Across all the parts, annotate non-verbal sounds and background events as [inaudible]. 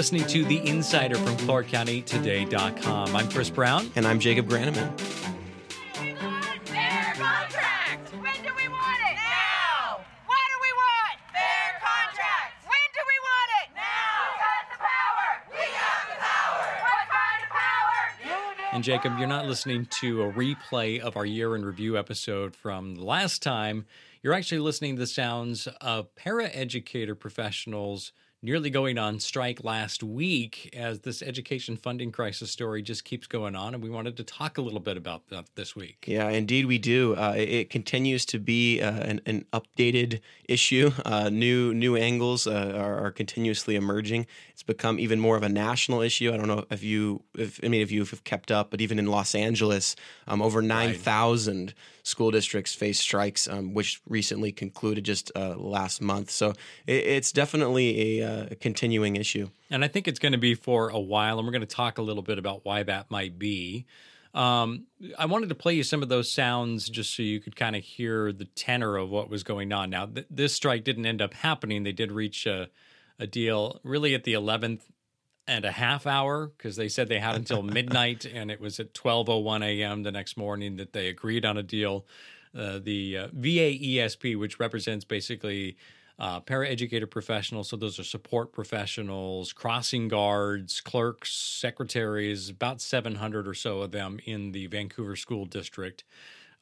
listening to The Insider from ClarkCountyToday.com. I'm Chris Brown. And I'm Jacob Granneman. Fair contract! When do we want it? Now! What do we want? Fair contract! When do we want it? Now! We got the power! We got the power! What kind of power? And Jacob, you're not listening to a replay of our year in review episode from the last time. You're actually listening to the sounds of paraeducator professionals nearly going on strike last week as this education funding crisis story just keeps going on. And we wanted to talk a little bit about that this week. Yeah, indeed, we do. Uh, it, it continues to be uh, an, an, updated issue. Uh, new new angles uh, are, are, continuously emerging. It's become even more of a national issue. I don't know if you, if any of you have kept up, but even in Los Angeles, um, over nine thousand right. school districts face strikes, um, which recently concluded just uh, last month. So it, it's definitely a uh, a continuing issue. And I think it's going to be for a while, and we're going to talk a little bit about why that might be. Um, I wanted to play you some of those sounds just so you could kind of hear the tenor of what was going on. Now, th- this strike didn't end up happening. They did reach a, a deal really at the 11th and a half hour because they said they had until [laughs] midnight, and it was at 12:01 a.m. the next morning that they agreed on a deal. Uh, the uh, VAESP, which represents basically uh, paraeducator professionals. So those are support professionals, crossing guards, clerks, secretaries, about 700 or so of them in the Vancouver School District.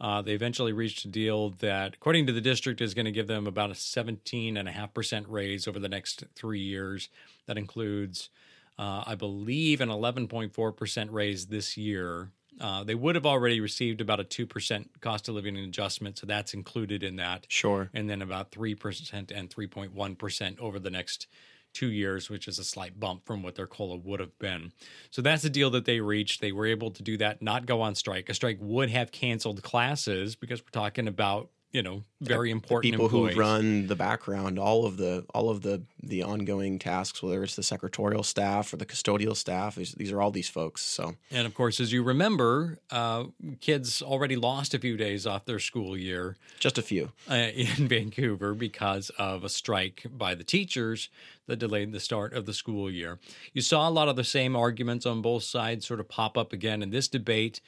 Uh, they eventually reached a deal that, according to the district, is going to give them about a 17.5% raise over the next three years. That includes, uh, I believe, an 11.4% raise this year uh, they would have already received about a 2% cost of living adjustment. So that's included in that. Sure. And then about 3% and 3.1% over the next two years, which is a slight bump from what their COLA would have been. So that's the deal that they reached. They were able to do that, not go on strike. A strike would have canceled classes because we're talking about you know very important people employees. who run the background all of the all of the the ongoing tasks whether it's the secretarial staff or the custodial staff these, these are all these folks so. And of course as you remember uh, kids already lost a few days off their school year just a few. uh, in [laughs] vancouver because of a strike by the teachers that delayed the start of the school year. You saw a lot of the same arguments on both sides sort of pop up again in this debate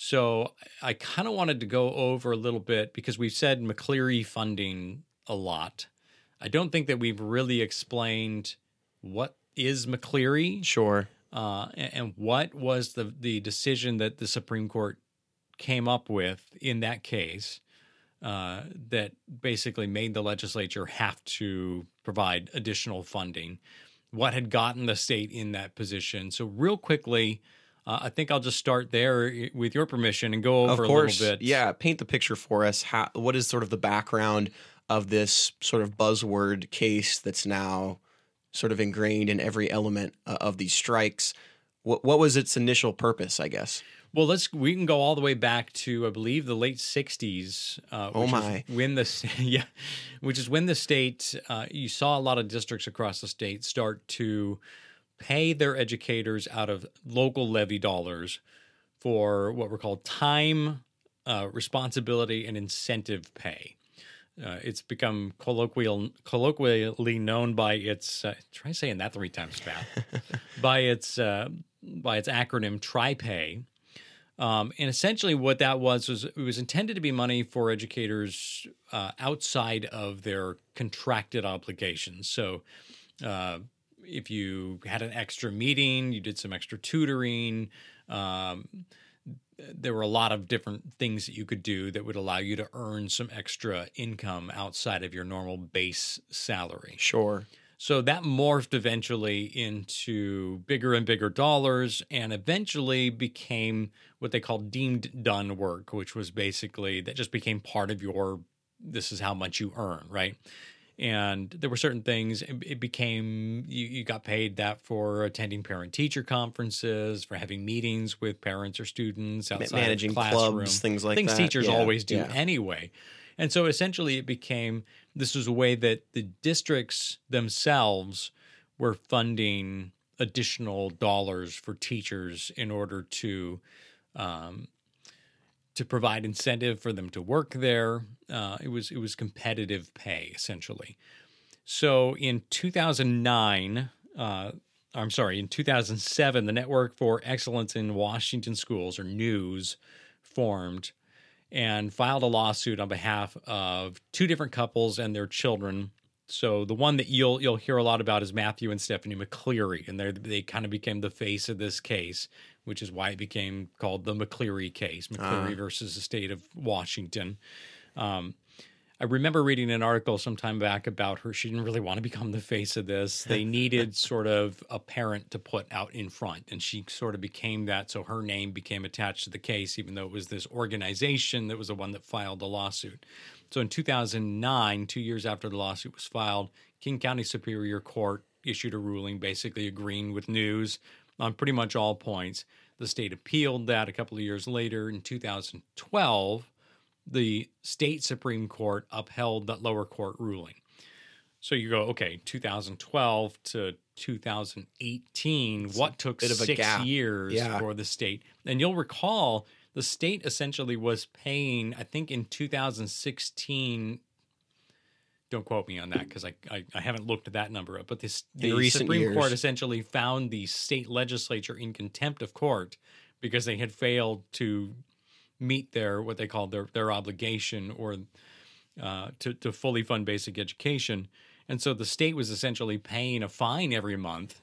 so I kind of wanted to go over a little bit because we've said McCleary funding a lot. I don't think that we've really explained what is McCleary. Sure. Uh, and what was the the decision that the Supreme Court came up with in that case uh, that basically made the legislature have to provide additional funding? What had gotten the state in that position? So, real quickly, uh, I think I'll just start there with your permission and go over of course, a little bit. Yeah, paint the picture for us. How, what is sort of the background of this sort of buzzword case that's now sort of ingrained in every element uh, of these strikes? What, what was its initial purpose, I guess? Well, let's we can go all the way back to I believe the late '60s. Uh, oh my! when the [laughs] yeah, which is when the state uh, you saw a lot of districts across the state start to pay their educators out of local levy dollars for what were called time, uh, responsibility, and incentive pay. Uh, it's become colloquial, colloquially known by its uh, try saying that three times fast [laughs] by its uh, by its acronym TriPay. Um, and essentially, what that was was it was intended to be money for educators uh, outside of their contracted obligations. So, uh, if you had an extra meeting, you did some extra tutoring. Um, there were a lot of different things that you could do that would allow you to earn some extra income outside of your normal base salary. Sure. So that morphed eventually into bigger and bigger dollars and eventually became what they called deemed done work, which was basically that just became part of your this is how much you earn, right? And there were certain things it became you, you got paid that for attending parent teacher conferences for having meetings with parents or students outside managing clubs things like that. things that teachers yeah, always do yeah. anyway and so essentially it became this was a way that the districts themselves were funding additional dollars for teachers in order to um, to provide incentive for them to work there. Uh, it was it was competitive pay essentially. So in 2009, uh, I'm sorry, in 2007, the Network for Excellence in Washington Schools, or NEWS, formed and filed a lawsuit on behalf of two different couples and their children. So the one that you'll you'll hear a lot about is Matthew and Stephanie McCleary, and they they kind of became the face of this case, which is why it became called the McCleary case, McCleary versus the state of Washington. Um, I remember reading an article some time back about her. She didn't really want to become the face of this. [laughs] They needed sort of a parent to put out in front, and she sort of became that. So her name became attached to the case, even though it was this organization that was the one that filed the lawsuit. So in 2009, two years after the lawsuit was filed, King County Superior Court issued a ruling basically agreeing with NEWS on pretty much all points. The state appealed that a couple of years later in 2012 the state Supreme Court upheld that lower court ruling. So you go, okay, 2012 to 2018, what took bit of a six years Yeah. for the state? And you'll recall the state essentially was paying, I think in 2016, don't quote me on that because I, I, I haven't looked that number up, but this, the Supreme years. Court essentially found the state legislature in contempt of court because they had failed to meet their what they called their their obligation or uh, to to fully fund basic education, and so the state was essentially paying a fine every month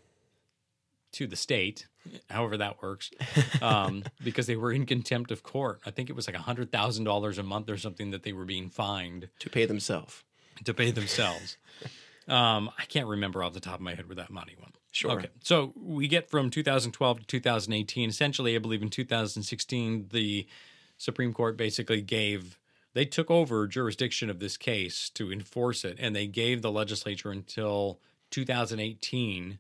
to the state, however that works, [laughs] um, because they were in contempt of court. I think it was like hundred thousand dollars a month or something that they were being fined to pay themselves. To pay themselves. [laughs] um, I can't remember off the top of my head where that money went. Sure. Okay. So we get from 2012 to 2018. Essentially, I believe in 2016, the Supreme Court basically gave, they took over jurisdiction of this case to enforce it, and they gave the legislature until 2018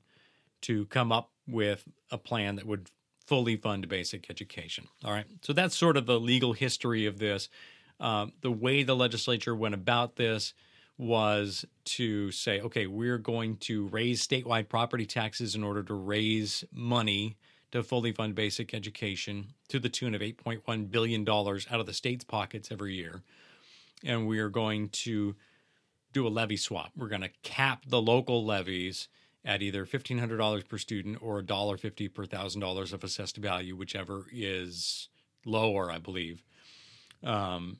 to come up with a plan that would fully fund basic education. All right. So that's sort of the legal history of this. Um, the way the legislature went about this was to say, okay, we're going to raise statewide property taxes in order to raise money to fully fund basic education to the tune of $8.1 billion out of the state's pockets every year. And we are going to do a levy swap. We're going to cap the local levies at either $1,500 per student or $1.50 per $1,000 of assessed value, whichever is lower, I believe. Um,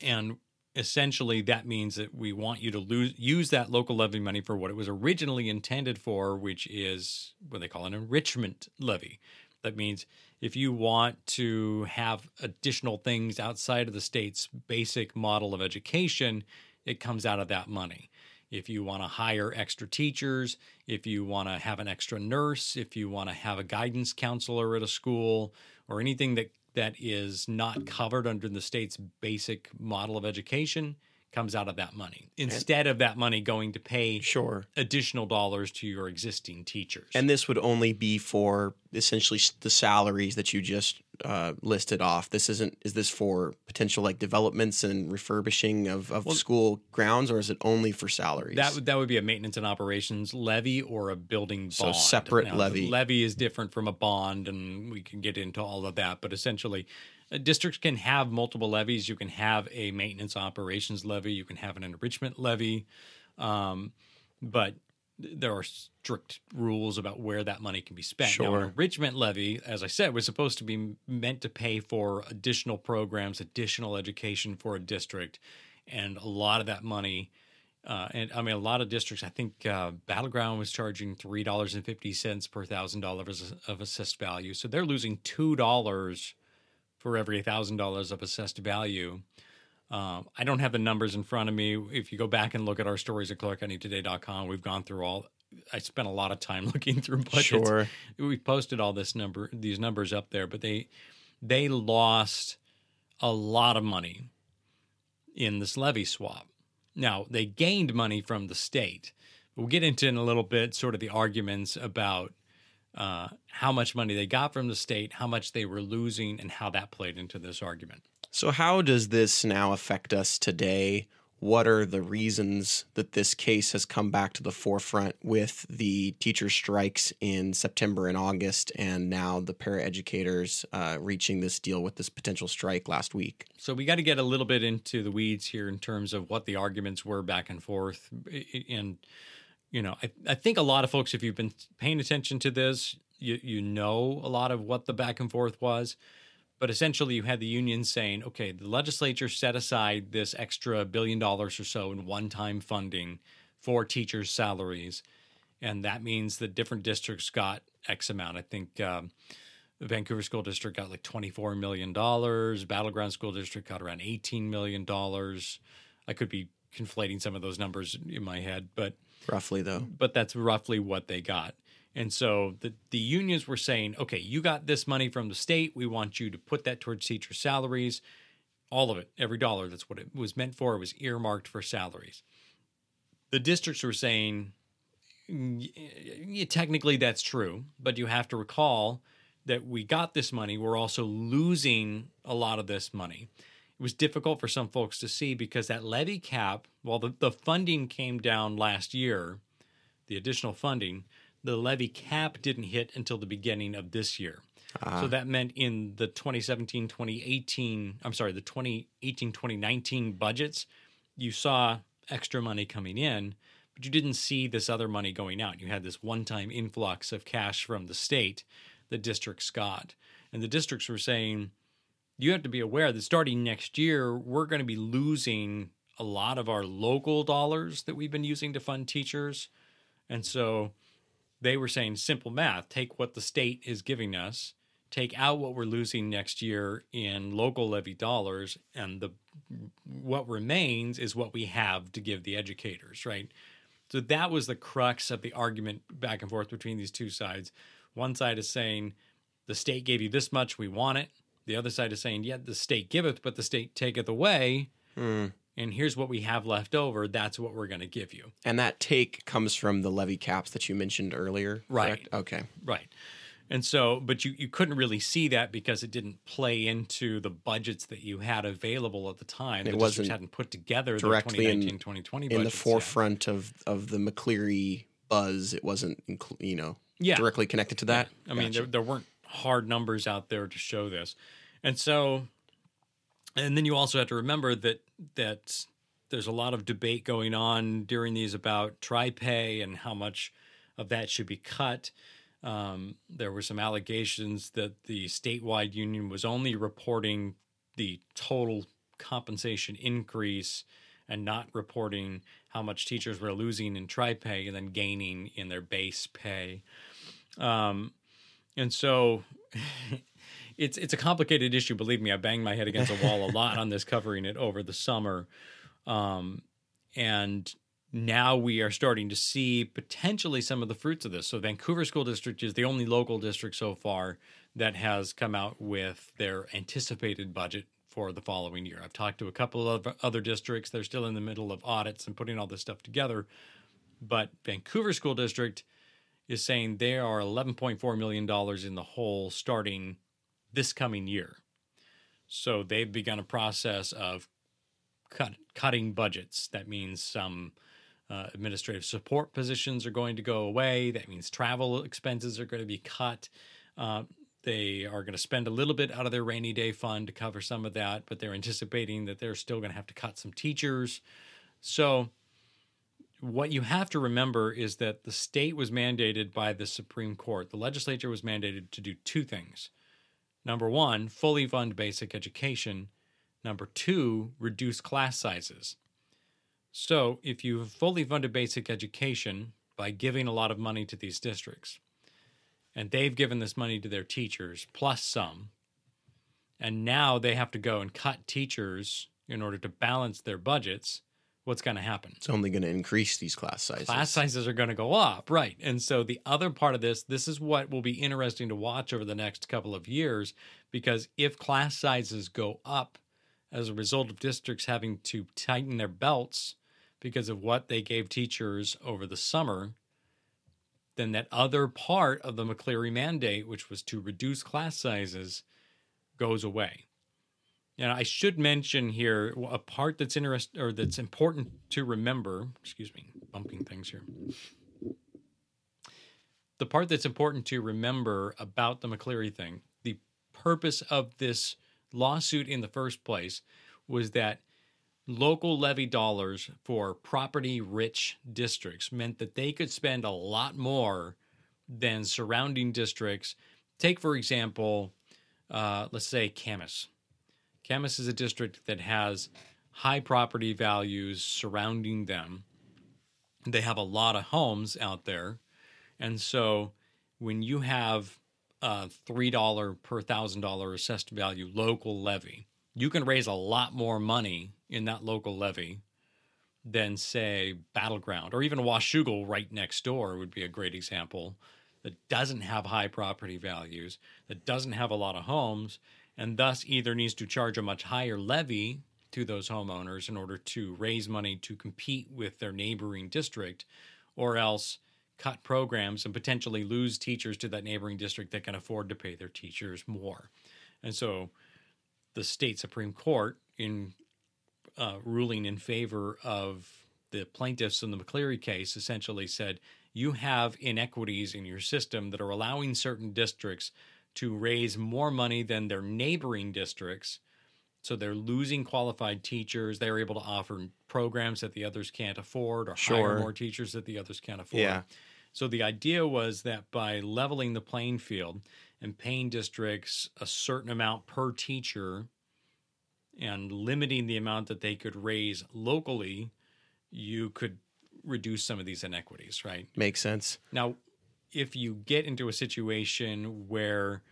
and essentially, that means that we want you to lose, use that local levy money for what it was originally intended for, which is what they call an enrichment levy. That means if you want to have additional things outside of the state's basic model of education, it comes out of that money. If you want to hire extra teachers, if you want to have an extra nurse, if you want to have a guidance counselor at a school, or anything that, that is not covered under the state's basic model of education, comes out of that money instead of that money going to pay Sure. additional dollars to your existing teachers. And this would only be for essentially the salaries that you just uh, listed off. This isn't. Is this for potential like developments and refurbishing of, of school grounds, or is it only for salaries? That would that would be a maintenance and operations levy or a building bond. So separate Now, levy. Levy is different from a bond, and we can get into all of that. But essentially, districts can have multiple levies. You can have a maintenance operations levy. You can have an enrichment levy, um, but there are strict rules about where that money can be spent. Now, an enrichment levy, as I said, was supposed to be meant to pay for additional programs, additional education for a district, and a lot of that money. Uh, and I mean, a lot of districts. I think uh, Battle Ground was charging three dollars and fifty cents per thousand dollars of assessed value, so they're losing two dollars for every thousand dollars of assessed value. Uh, I don't have the numbers in front of me. If you go back and look at our stories at ClarkCountyToday.com, we've gone through all. I spent a lot of time [laughs] looking through budgets. Sure. We posted all this number, these numbers up there, but they they lost a lot of money in this levy swap. Now they gained money from the state. We'll get into in a little bit sort of the arguments about uh, how much money they got from the state, how much they were losing, and how that played into this argument. So, how does this now affect us today? What are the reasons that this case has come back to the forefront with the teacher strikes in September and August, and now the paraeducators uh, reaching this deal with this potential strike last week? So we got to get a little bit into the weeds here in terms of what the arguments were back and forth, and you know, I, I think a lot of folks, if you've been paying attention to this, you, you know a lot of what the back and forth was. But essentially, you had the union saying, okay, the legislature set aside this extra billion dollars or so in one time funding for teachers' salaries. And that means that different districts got X amount. I think um, the Vancouver School District got like $24 million, Battle Ground School District got around $18 million. I could be conflating some of those numbers in my head, but roughly though. but that's roughly what they got. And so the, the unions were saying, okay, you got this money from the state. We want you to put that towards teacher salaries. All of it, every dollar. That's what it was meant for. It was earmarked for salaries. The districts were saying, yeah, technically that's true, but you have to recall that we got this money. We're also losing a lot of this money. It was difficult for some folks to see because that levy cap, while the, the funding came down last year, the additional funding, the levy cap didn't hit until the beginning of this year. So ah. that meant in the 2017 2018, I'm sorry, the 2018 2019 budgets, you saw extra money coming in, but you didn't see this other money going out. You had this one time influx of cash from the state the districts got. And the districts were saying, you have to be aware that starting next year, we're going to be losing a lot of our local dollars that we've been using to fund teachers. And so they were saying simple math take what the state is giving us, take out what we're losing next year in local levy dollars, and the what remains is what we have to give the educators, right? So that was the crux of the argument back and forth between these two sides. One side is saying the state gave you this much, we want it. The other side is saying, yeah, the state giveth, but the state taketh away. Hmm. And here's what we have left over. That's what we're going to give you. And that take comes from the levy caps that you mentioned earlier. Right. correct? Okay. Right. And so, but you, you couldn't really see that because it didn't play into the budgets that you had available at the time. It the wasn't hadn't put together directly the in- 2019 2020 In the budgets yet. forefront of of the McCleary buzz, it wasn't, you know, Yeah. directly connected to that. I mean, there, there weren't hard numbers out there to show this, and so, and then you also have to remember that that there's a lot of debate going on during these about TriPay and how much of that should be cut. Um, there were some allegations that the statewide union was only reporting the total compensation increase and not reporting how much teachers were losing in TriPay and then gaining in their base pay. Um, and so [laughs] it's it's a complicated issue. Believe me, I banged my head against a wall a [laughs] lot on this, covering it over the summer. Um, and now we are starting to see potentially some of the fruits of this. So Vancouver School District is the only local district so far that has come out with their anticipated budget for the following year. I've talked to a couple of other districts. They're still in the middle of audits and putting all this stuff together. But Vancouver School District is saying they are $11.4 million in the hole starting this coming year. So they've begun a process of cut, cutting budgets. That means some uh, administrative support positions are going to go away. That means travel expenses are going to be cut. Uh, they are going to spend a little bit out of their rainy day fund to cover some of that, but they're anticipating that they're still going to have to cut some teachers. So, what you have to remember is that the state was mandated by the Supreme Court. The legislature was mandated to do two things. Number one, fully fund basic education. Number two, reduce class sizes. So, if you've fully funded basic education by giving a lot of money to these districts, and they've given this money to their teachers plus some, and now they have to go and cut teachers in order to balance their budgets, what's going to happen? it's only going to increase these class sizes. class sizes are going to go up, right? And so the other part of this, this is what will be interesting to watch over the next couple of years, because if class sizes go up as a result of districts having to tighten their belts because of what they gave teachers over the summer, then that other part of the McCleary mandate, which was to reduce class sizes, goes away. And I should mention here a part that's interest or that's important to remember. Excuse me, bumping things here. The part that's important to remember about the McCleary thing, the purpose of this lawsuit in the first place was that local levy dollars for property rich districts meant that they could spend a lot more than surrounding districts. Take, for example, uh, let's say Camas. Camas is a district that has high property values surrounding them. They have a lot of homes out there. And so when you have a $3 per $1,000 assessed value local levy, you can raise a lot more money in that local levy than, say, Battle Ground or even Washougal right next door would be a great example that doesn't have high property values, that doesn't have a lot of homes, and thus either needs to charge a much higher levy to those homeowners in order to raise money to compete with their neighboring district, or else cut programs and potentially lose teachers to that neighboring district that can afford to pay their teachers more. And so the state Supreme Court, in uh, ruling in favor of the plaintiffs in the McCleary case, essentially said you have inequities in your system that are allowing certain districts to raise more money than their neighboring districts. So they're losing qualified teachers. They're able to offer programs that the others can't afford or Sure. hire more teachers that the others can't afford. Yeah. So the idea was that by leveling the playing field and paying districts a certain amount per teacher and limiting the amount that they could raise locally, you could reduce some of these inequities, right? Makes sense. Now, if you get into a situation where,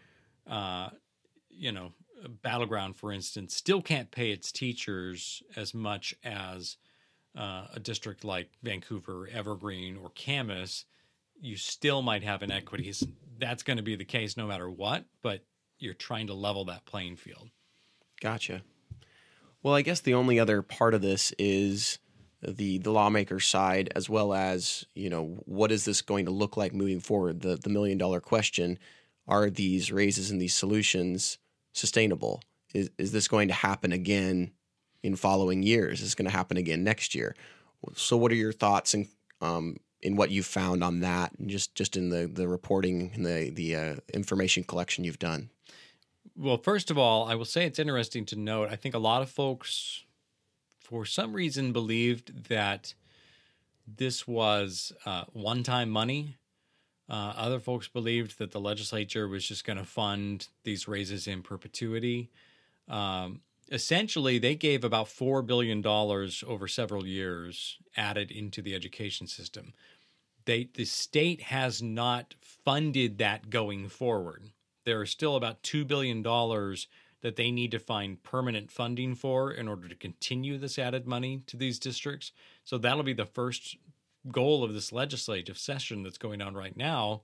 uh, you know, Battle Ground, for instance, still can't pay its teachers as much as uh, a district like Vancouver, Evergreen, or Camas, you still might have inequities. That's going to be the case no matter what, but you're trying to level that playing field. Gotcha. Well, I guess the only other part of this is the the lawmaker side, as well as you know what is this going to look like moving forward. The the million dollar question: Are these raises and these solutions sustainable? Is is this going to happen again in following years? Is this going to happen again next year? So, what are your thoughts and um, in what you've found on that, and just just in the the reporting and the the uh, information collection you've done? Well, first of all, I will say it's interesting to note. I think a lot of folks, for some reason, believed that this was uh, one time money. Uh, other folks believed that the legislature was just going to fund these raises in perpetuity. Um, essentially, they gave about $4 billion over several years added into the education system. They, the state has not funded that going forward there are still about $2 billion that they need to find permanent funding for in order to continue this added money to these districts. So that'll be the first goal of this legislative session that's going on right now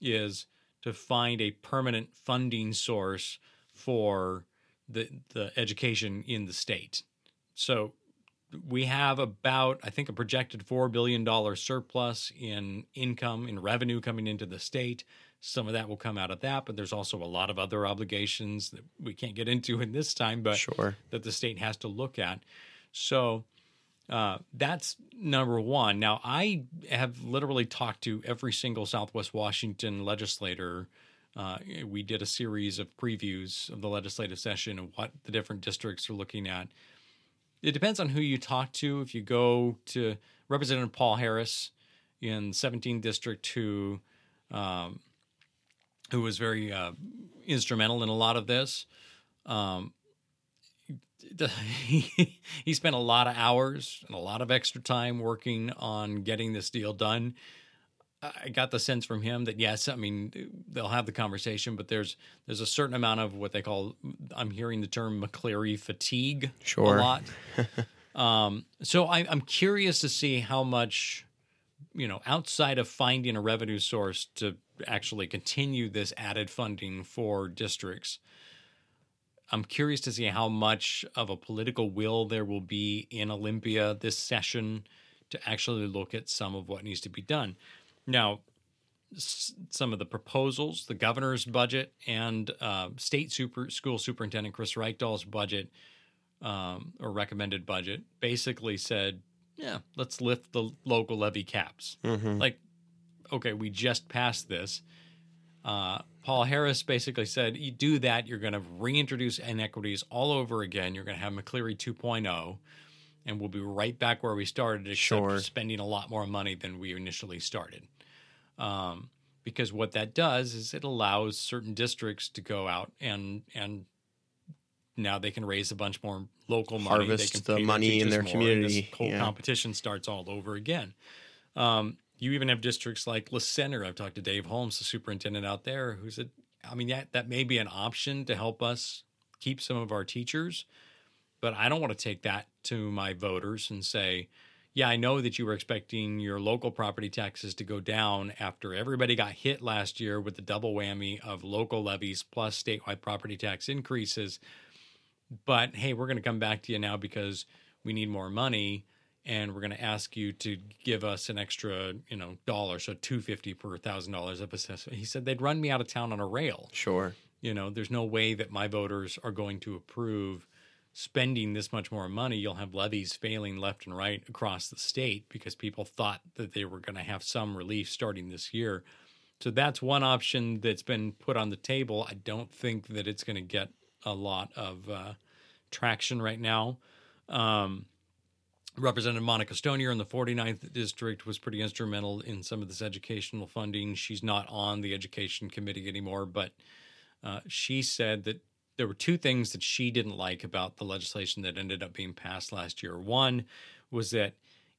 is to find a permanent funding source for the the education in the state. So we have about I think a projected 4 billion dollar surplus in income in revenue coming into the state. Some of that will come out of that, but there's also a lot of other obligations that we can't get into in this time, but Sure. that the state has to look at. So uh, that's number one. Now, I have literally talked to every single Southwest Washington legislator. Uh, we did a series of previews of the legislative session and what the different districts are looking at. It depends on who you talk to. If you go to Representative Paul Harris in 17th District, who um, who was very uh, instrumental in a lot of this. Um, he, [laughs] he spent a lot of hours and a lot of extra time working on getting this deal done. I got the sense from him that yes, I mean they'll have the conversation, but there's there's a certain amount of what they call I'm hearing the term McCleary fatigue Sure. a lot. [laughs] um, so I, I'm curious to see how much you know outside of finding a revenue source to actually continue this added funding for districts. I'm curious to see how much of a political will there will be in Olympia this session to actually look at some of what needs to be done. Now, some of the proposals, the governor's budget and uh, state super school superintendent Chris Reykdal's budget um, or recommended budget basically said, yeah, let's lift the local levy caps. Mm-hmm. Like, okay, we just passed this. Uh, Paul Harris basically said, you do that, you're going to reintroduce inequities all over again. You're going to have McCleary 2.0. and we'll be right back where we started, except Sure. spending a lot more money than we initially started. Um, because what that does is it allows certain districts to go out and and now they can raise a bunch more local money. Harvest the money in their more, and this community, whole yeah. competition starts all over again. Um, you even have districts like La Center. I've talked to Dave Holmes, the superintendent out there, who said, I mean, that, that may be an option to help us keep some of our teachers, but I don't want to take that to my voters and say, yeah, I know that you were expecting your local property taxes to go down after everybody got hit last year with the double whammy of local levies plus statewide property tax increases. But hey, we're going to come back to you now because we need more money and we're going to ask you to give us an extra, you know, dollar, so 250 per thousand dollars of assessment. He said they'd run me out of town on a rail. Sure. You know, there's no way that my voters are going to approve spending this much more money. You'll have levies failing left and right across the state because people thought that they were going to have some relief starting this year. So that's one option that's been put on the table. I don't think that it's going to get a lot of uh, traction right now. Um, Representative Monica Stonier in the 49th district was pretty instrumental in some of this educational funding. She's not on the education committee anymore, but uh, she said that there were two things that she didn't like about the legislation that ended up being passed last year. One was that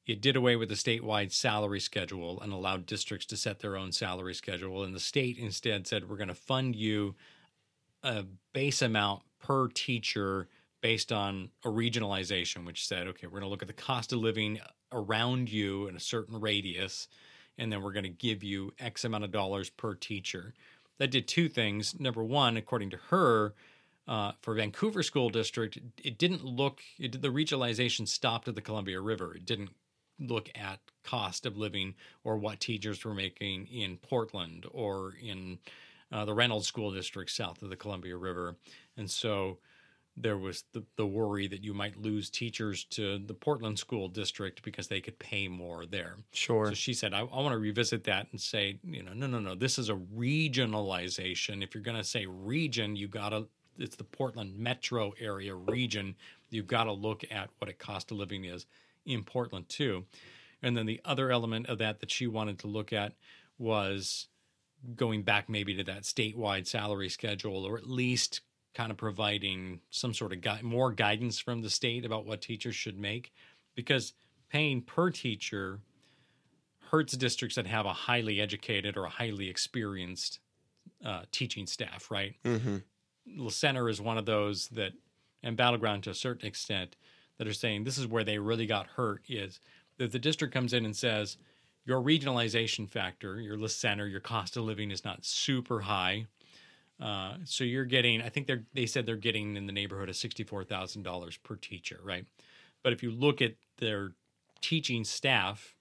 it did away with the statewide salary schedule and allowed districts to set their own salary schedule. And the state instead said, we're going to fund you a base amount per teacher based on a regionalization, which said, okay, we're going to look at the cost of living around you in a certain radius, and then we're going to give you X amount of dollars per teacher. That did two things. Number one, according to her, uh, for Vancouver School District, it didn't look, it, did- the regionalization stopped at the Columbia River. It didn't look at cost of living or what teachers were making in Portland or in uh, the Reynolds School District south of the Columbia River. And so there was the, the worry that you might lose teachers to the Portland School District because they could pay more there. Sure. So she said, I, I want to revisit that and say, you know, no, no, no, this is a regionalization. If you're going to say region, you got to, it's the Portland metro area region. You've got to look at what a cost of living is in Portland too. And then the other element of that that she wanted to look at was going back maybe to that statewide salary schedule or at least kind of providing some sort of gui- more guidance from the state about what teachers should make. Because paying per teacher hurts districts that have a highly educated or a highly experienced uh, teaching staff right? Hmm La Center is one of those that, and Battle Ground to a certain extent, that are saying this is where they really got hurt is that the district comes in and says your regionalization factor, your La Center, your cost of living is not super high. Uh, so you're getting, I think they're, they said they're getting in the neighborhood of $64,000 per teacher, right? But if you look at their teaching staff,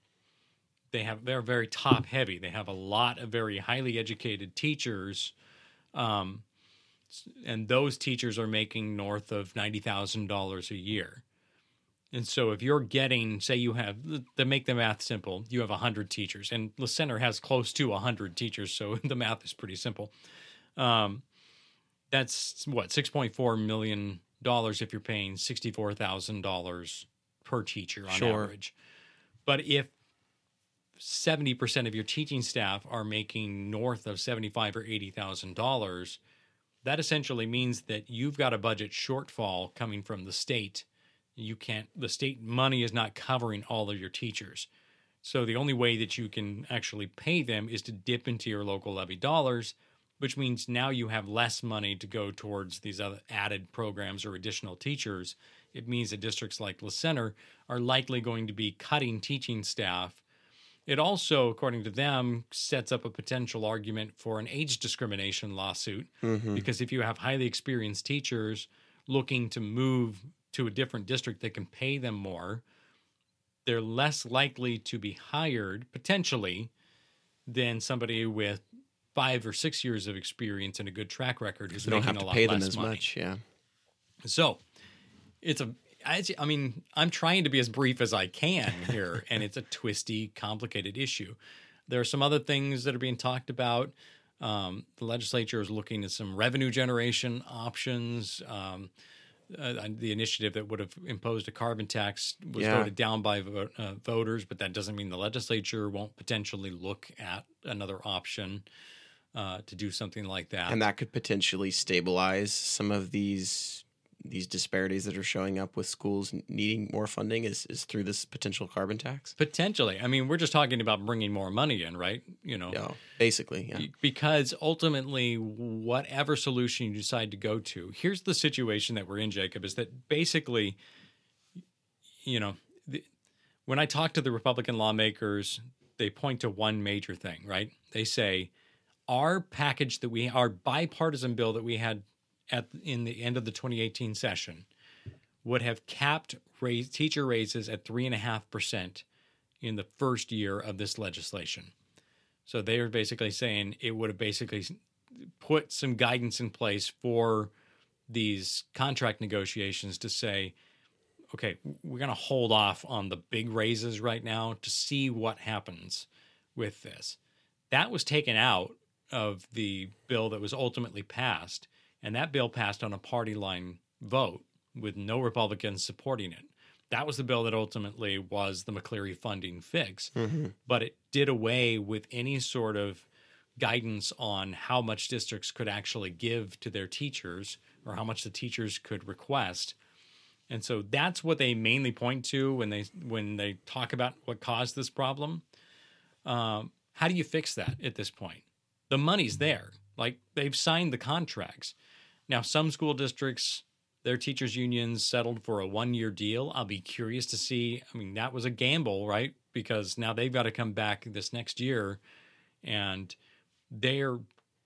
they have, they're very top heavy. They have a lot of very highly educated teachers. Um, and those teachers are making north of $90,000 a year. And so if you're getting, say you have, to make the math simple, you have 100 teachers, and La Center has close to 100 teachers, so [laughs] the math is pretty simple. Um, that's what, $6.4 million if you're paying $64,000 per teacher on Sure. average. But if 70% of your teaching staff are making north of 75 or $80,000, that essentially means that you've got a budget shortfall coming from the state. You can't, the state money is not covering all of your teachers. So the only way that you can actually pay them is to dip into your local levy dollars, which means now you have less money to go towards these other added programs or additional teachers. It means that districts like La Center are likely going to be cutting teaching staff it also, according to them, sets up a potential argument for an age discrimination lawsuit hmm because if you have highly experienced teachers looking to move to a different district that can pay them more, they're less likely to be hired potentially than somebody with five or six years of experience and a good track record who's making have a to lot pay them as money. much. Yeah. So it's a, I I mean, I'm trying to be as brief as I can here, and it's a twisty, complicated issue. There are some other things that are being talked about. Um, the legislature is looking at some revenue generation options. Um, uh, the initiative that would have imposed a carbon tax was Yeah. voted down by vo- uh, voters, but that doesn't mean the legislature won't potentially look at another option uh, to do something like that. and that could potentially stabilize some of these these disparities that are showing up with schools needing more funding is, is through this potential carbon tax. potentially, I mean, we're just talking about bringing more money in, right? You know, Yeah, basically, yeah. because ultimately whatever solution you decide to go to here's the situation that we're in jacob is that basically you know the, when i talk to the republican lawmakers they point to one major thing right they say our package that we our bipartisan bill that we had at in the end of the 2018 session would have capped raise, teacher raises at three and a half percent in the first year of this legislation so they are basically saying it would have basically put some guidance in place for these contract negotiations to say, okay, we're going to hold off on the big raises right now to see what happens with this. That was taken out of the bill that was ultimately passed, and that bill passed on a party line vote with no Republicans supporting it. That was the bill that ultimately was the McCleary funding fix but it did away with any sort of guidance on how much districts could actually give to their teachers or how much the teachers could request. And so that's what they mainly point to when they when they talk about what caused this problem. Um, how do you fix that at this point? The money's there. Like they've signed the contracts. Now, some school districts, their teachers' unions settled for a one year deal. I'll be curious to see. I mean, that was a gamble, right? Because now they've got to come back this next year and they're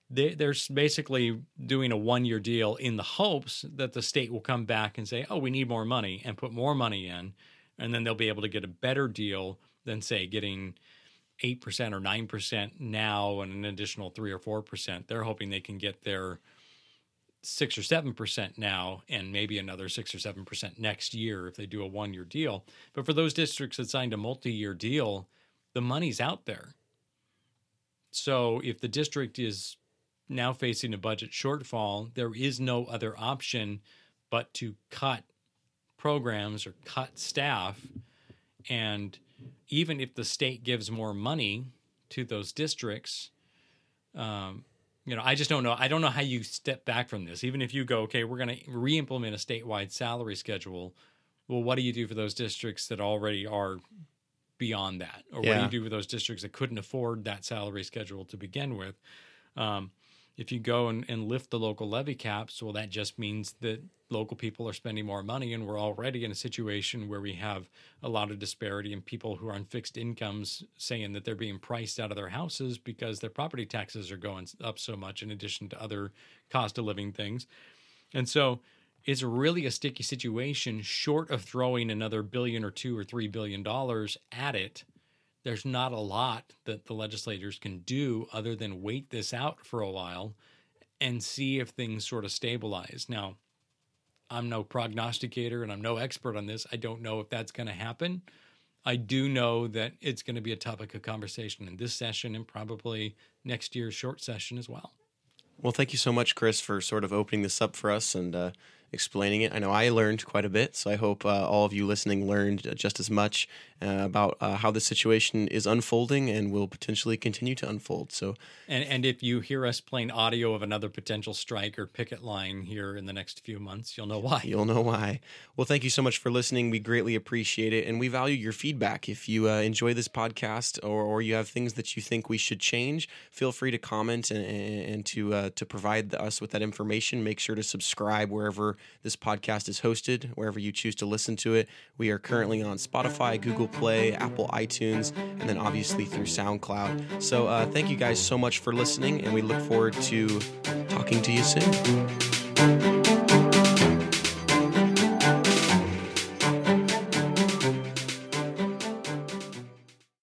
they, they're basically doing a one year deal in the hopes that the state will come back and say, oh, we need more money and put more money in. And then they'll be able to get a better deal than, say, getting 8% or 9% now and an additional 3 or 4%. They're hoping they can get their 6 or 7% now and maybe another 6 or 7% next year if they do a one year deal. But for those districts that signed a multi year deal, the money's out there. So if the district is now facing a budget shortfall, there is no other option but to cut programs or cut staff. And even if the state gives more money to those districts, um, you know, I just don't know. I don't know how you step back from this. Even if you go, okay, we're going to re-implement a statewide salary schedule. Well, what do you do for those districts that already are beyond that, or what do you do for those districts that couldn't afford that salary schedule to begin with? Um, if you go and, and lift the local levy caps, well, that just means that local people are spending more money, and we're already in a situation where we have a lot of disparity and people who are on fixed incomes saying that they're being priced out of their houses because their property taxes are going up so much, in addition to other cost of living things. And so it's really a sticky situation, short of throwing another billion or two or three billion dollars at it there's not a lot that the legislators can do other than wait this out for a while and see if things sort of stabilize. Now, I'm no prognosticator and I'm no expert on this. I don't know if that's going to happen. I do know that it's going to be a topic of conversation in this session and probably next year's short session as well. Well, thank you so much, Chris, for sort of opening this up for us and uh, explaining it. I know I learned quite a bit, so I hope uh, all of you listening learned just as much uh, about uh, how the situation is unfolding and will potentially continue to unfold. So, And and if you hear us playing audio of another potential strike or picket line here in the next few months, you'll know why. You'll know why. Well, thank you so much for listening. We greatly appreciate it, and we value your feedback. If you uh, enjoy this podcast or, or you have things that you think we should change, feel free to comment and, and to uh, to provide us with that information. Make sure to subscribe wherever this podcast is hosted, wherever you choose to listen to it. We are currently on Spotify, Google Play, Apple iTunes, and then obviously through SoundCloud. So, uh, thank you guys so much for listening, and we look forward to talking to you soon.